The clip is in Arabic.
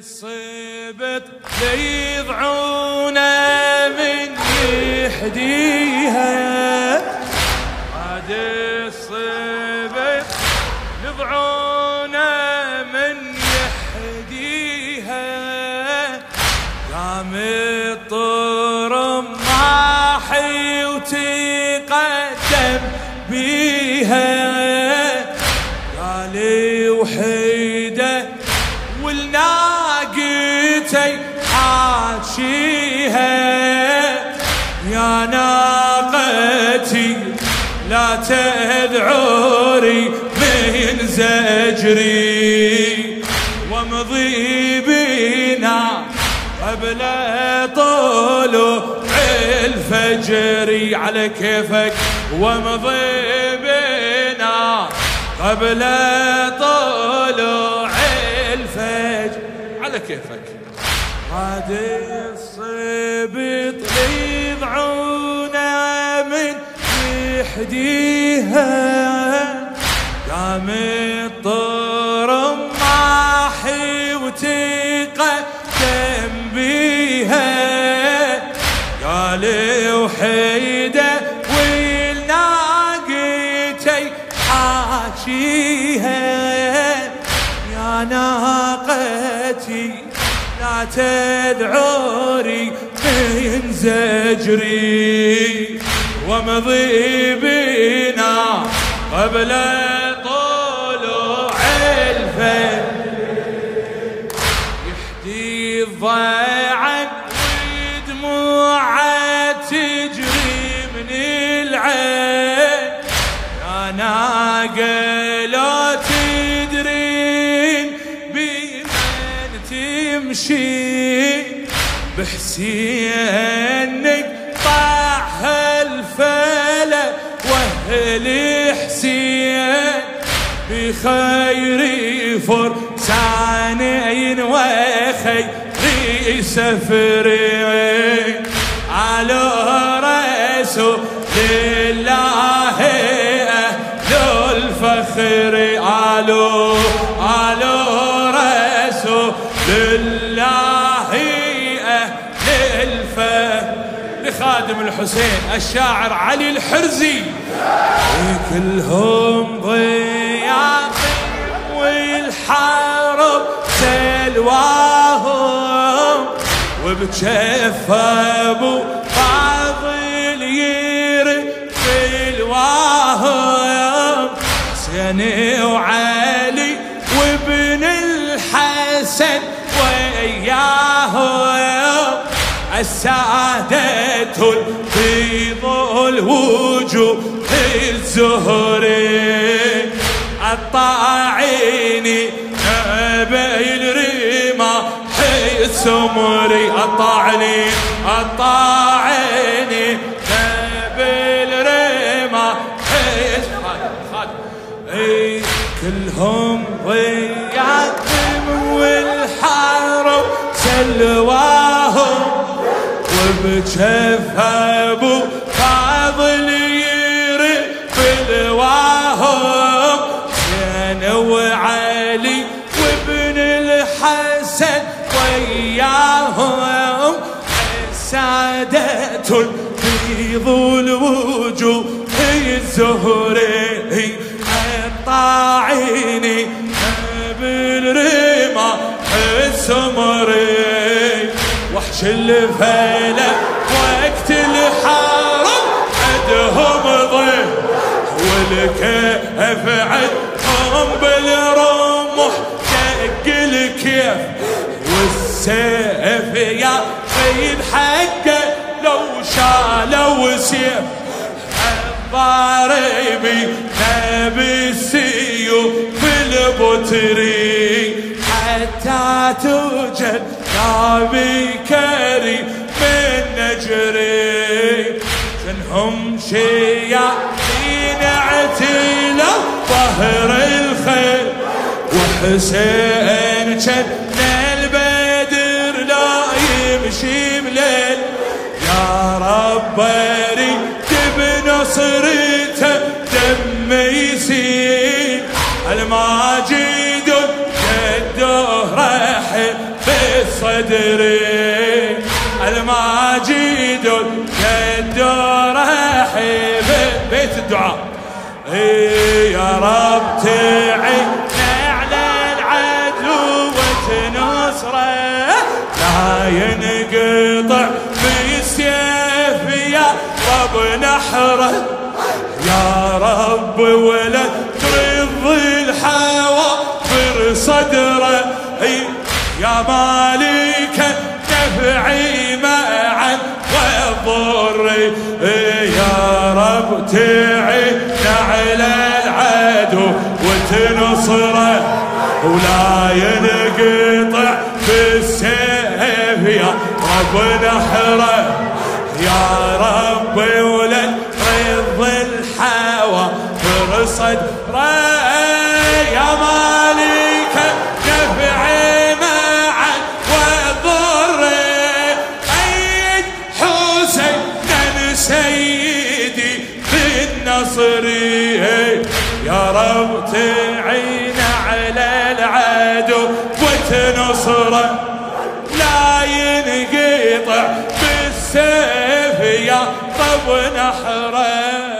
الصبت ليضعونا من يحديها عاد الصبت ليضعونا من يحديها قام الطرم ماحي وتقدم بيها. والناقتي حاشيها يا ناقتي لا تدعوري من زجري. وامضي بنا قبل طلوع الفجر. على كيفك وامضي بنا قبل طلوع كيفك؟ عاد الصبط يضعونا من يحديها قام الطرم ماحي وتقدم بيها قال وحيده تدعوري من زجري وامضي بنا قبل طلوع الفجر. يحدي ضيعا ودموعه تجري من العين. يا ناقه تمشي بحسينك طاح الفلا وأهل حسين بخير فرسانين وخير سفرين على رسول الله الفخر لخادم الحسين الشاعر علي الحرزي. كلهم ضياف والحرب سلواهم وبجف أبو فاضل يرف الواهم حسين وعلي وابن الحسن وياهم السادة البيض الوجوه الزهري الطاعيني نبي الرمى السمري الطاعني الطاعيني نبي اي كلهم ضيعتهم والحرب. سلواهم وبجف ابو فاضل يرف الواهم حسين وعلي وابن الحسن وياهم. السادة البيض الوجوه الزهري الطاعيني بالرمى السمري وحش الفلا وقت الحرب عدهم ضيف والكيف عدهم بالرمح دق الكيف والسيف يا سيد حقه لو شالوا سيف الضاربي نبي السيوف بالبتري حتى توجد نبي كريم من نجري. شنهم شياطين اعتلوا ظهر الخيل وحسين كان البدر لا يمشي بليل يا رب أريد بنصرته بدري الماجد الجد رحيب بيت الدعاء. يا رب تعين على العدو وتنصره. لا ينقطع بالسيف يا رب نحره. يا رب ولا ترض الحوا في صدره. يا مالك دفعي معا والضر يا رب تعين على العدو وتنصره. ولا ينقطع بالسيف يا رب نحره. يا رب ولد رض الحوا فرصد يا بالنصر يا رب تعين على العدو. وتنصره لا ينقطع بالسيف يا رب نحرة.